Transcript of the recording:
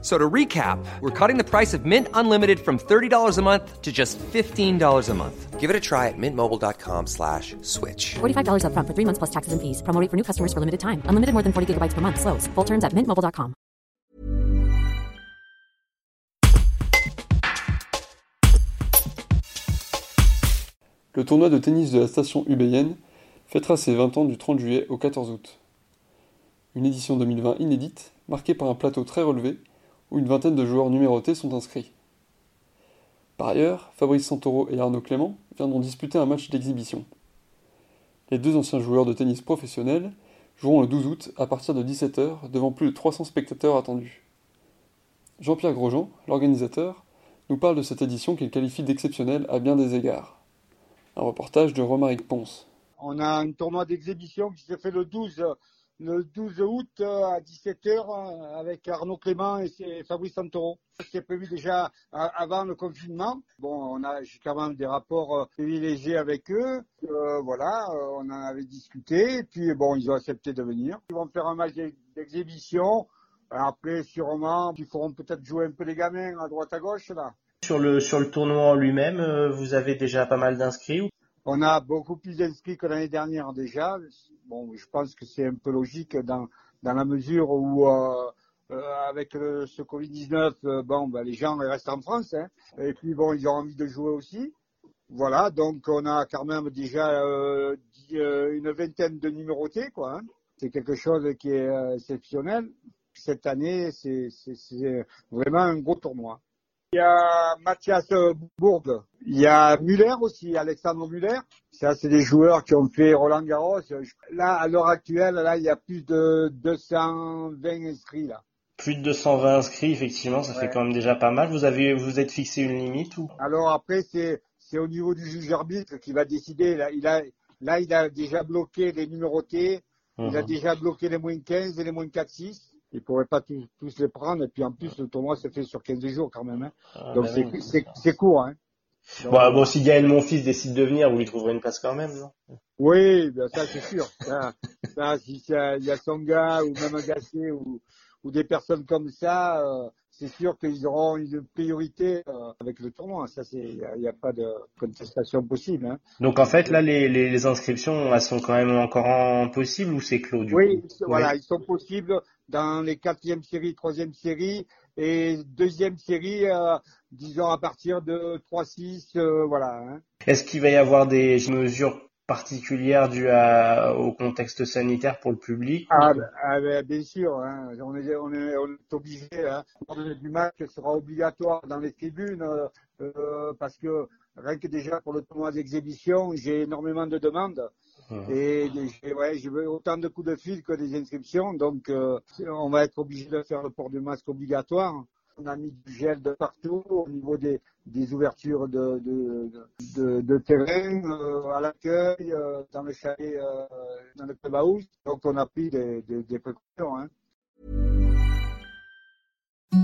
So to recap, we're cutting the price of Mint Unlimited from $30 a month to just $15 a month. Give it a try at mintmobile.com slash switch. $45 upfront for three months plus taxes and fees. Promo rate for new customers for limited time. Unlimited more than 40 gigabytes per month. Slows. Full terms at mintmobile.com. Le tournoi de tennis de la station UBN fêtera ses 20 ans du 30 juillet au 14 août. Une édition 2020 inédite, marquée par un plateau très relevé, où une vingtaine de joueurs numérotés sont inscrits. Par ailleurs, Fabrice Santoro et Arnaud Clément viendront disputer un match d'exhibition. Les deux anciens joueurs de tennis professionnels joueront le 12 août à partir de 17h devant plus de 300 spectateurs attendus. Jean-Pierre Grosjean, l'organisateur, nous parle de cette édition qu'il qualifie d'exceptionnelle à bien des égards. Un reportage de Romaric Ponce. On a un tournoi d'exhibition qui se fait le 12, le 12 août euh, à 17h avec Arnaud Clément et Fabrice Santoro. C'était prévu déjà euh, avant le confinement. Bon, on a quand même des rapports euh, privilégiés avec eux. Euh, voilà, euh, on en avait discuté. Et puis bon, ils ont accepté de venir. Ils vont faire un match d'ex- d'exhibition. Après, sûrement, ils feront peut-être jouer un peu les gamins à droite à gauche là. Sur le, sur le tournoi en lui-même, euh, vous avez déjà pas mal d'inscrits On a beaucoup plus d'inscrits que l'année dernière déjà. Bon, je pense que c'est un peu logique dans, la mesure où, euh, euh, avec ce Covid-19, euh, bon, ben, les gens restent en France. Hein. Et puis, bon, ils ont envie de jouer aussi. Voilà, donc on a quand même déjà une vingtaine de numérotés, quoi. hein. C'est quelque chose qui est exceptionnel. Cette année, c'est vraiment un gros tournoi. Il y a Mathias Bourg. Il y a Muller aussi, Alexandre Muller. Ça, c'est des joueurs qui ont fait Roland Garros. Là, à l'heure actuelle, là, il y a plus de 220 inscrits, là. Plus de 220 inscrits, effectivement, ça fait quand même déjà pas mal. Vous avez, vous êtes fixé une limite ou? Alors après, c'est, c'est au niveau du juge arbitre qui va décider. Là, il a, là, il a déjà bloqué les numérotés. Il a Mhm. déjà bloqué les moins 15 et les moins 4-6. Il pourrait pas tous, tous les prendre. Et puis, en plus, le tournoi se fait sur 15 jours quand même, hein. Ah, Donc, bah c'est, oui, c'est, ça. c'est court, hein. Donc, Bon, bon, si Gaël, mon fils, décide de venir, vous lui trouverez une place quand même, non? Oui, ben ça c'est sûr. Ça, ça, si ça- il y a son gars ou même un Gasset ou, ou des personnes comme ça, euh, c'est sûr qu'ils auront une priorité euh, avec le tournoi. Ça, c'est, il n'y a, pas de contestation possible. Hein. Donc en fait, là, les, les, les inscriptions, elles sont quand même encore en possible ou c'est clos du Oui, coup? voilà, ils sont possibles dans les quatrième séries, troisième série et deuxième série, euh, disons à partir de 3-6, euh, voilà. Hein. Est-ce qu'il va y avoir des mesures particulières dues à, au contexte sanitaire pour le public Ah, ben, ah, ben, bien sûr, hein. on, est, on, est, on est obligé. Hein. Du match sera obligatoire dans les tribunes euh, euh, parce que rien que déjà pour le tournoi d'exhibition, j'ai énormément de demandes Mhm. et j'ai ouais, j'ai autant de coups de fil que des inscriptions, donc euh, on va être obligé de faire le port du masque obligatoire. On a mis du gel de partout au niveau des, des ouvertures de, de, terrain, euh, à l'accueil, euh, dans le chalet, euh, dans le clubhouse. Donc on a pris des, des, des précautions. Hein.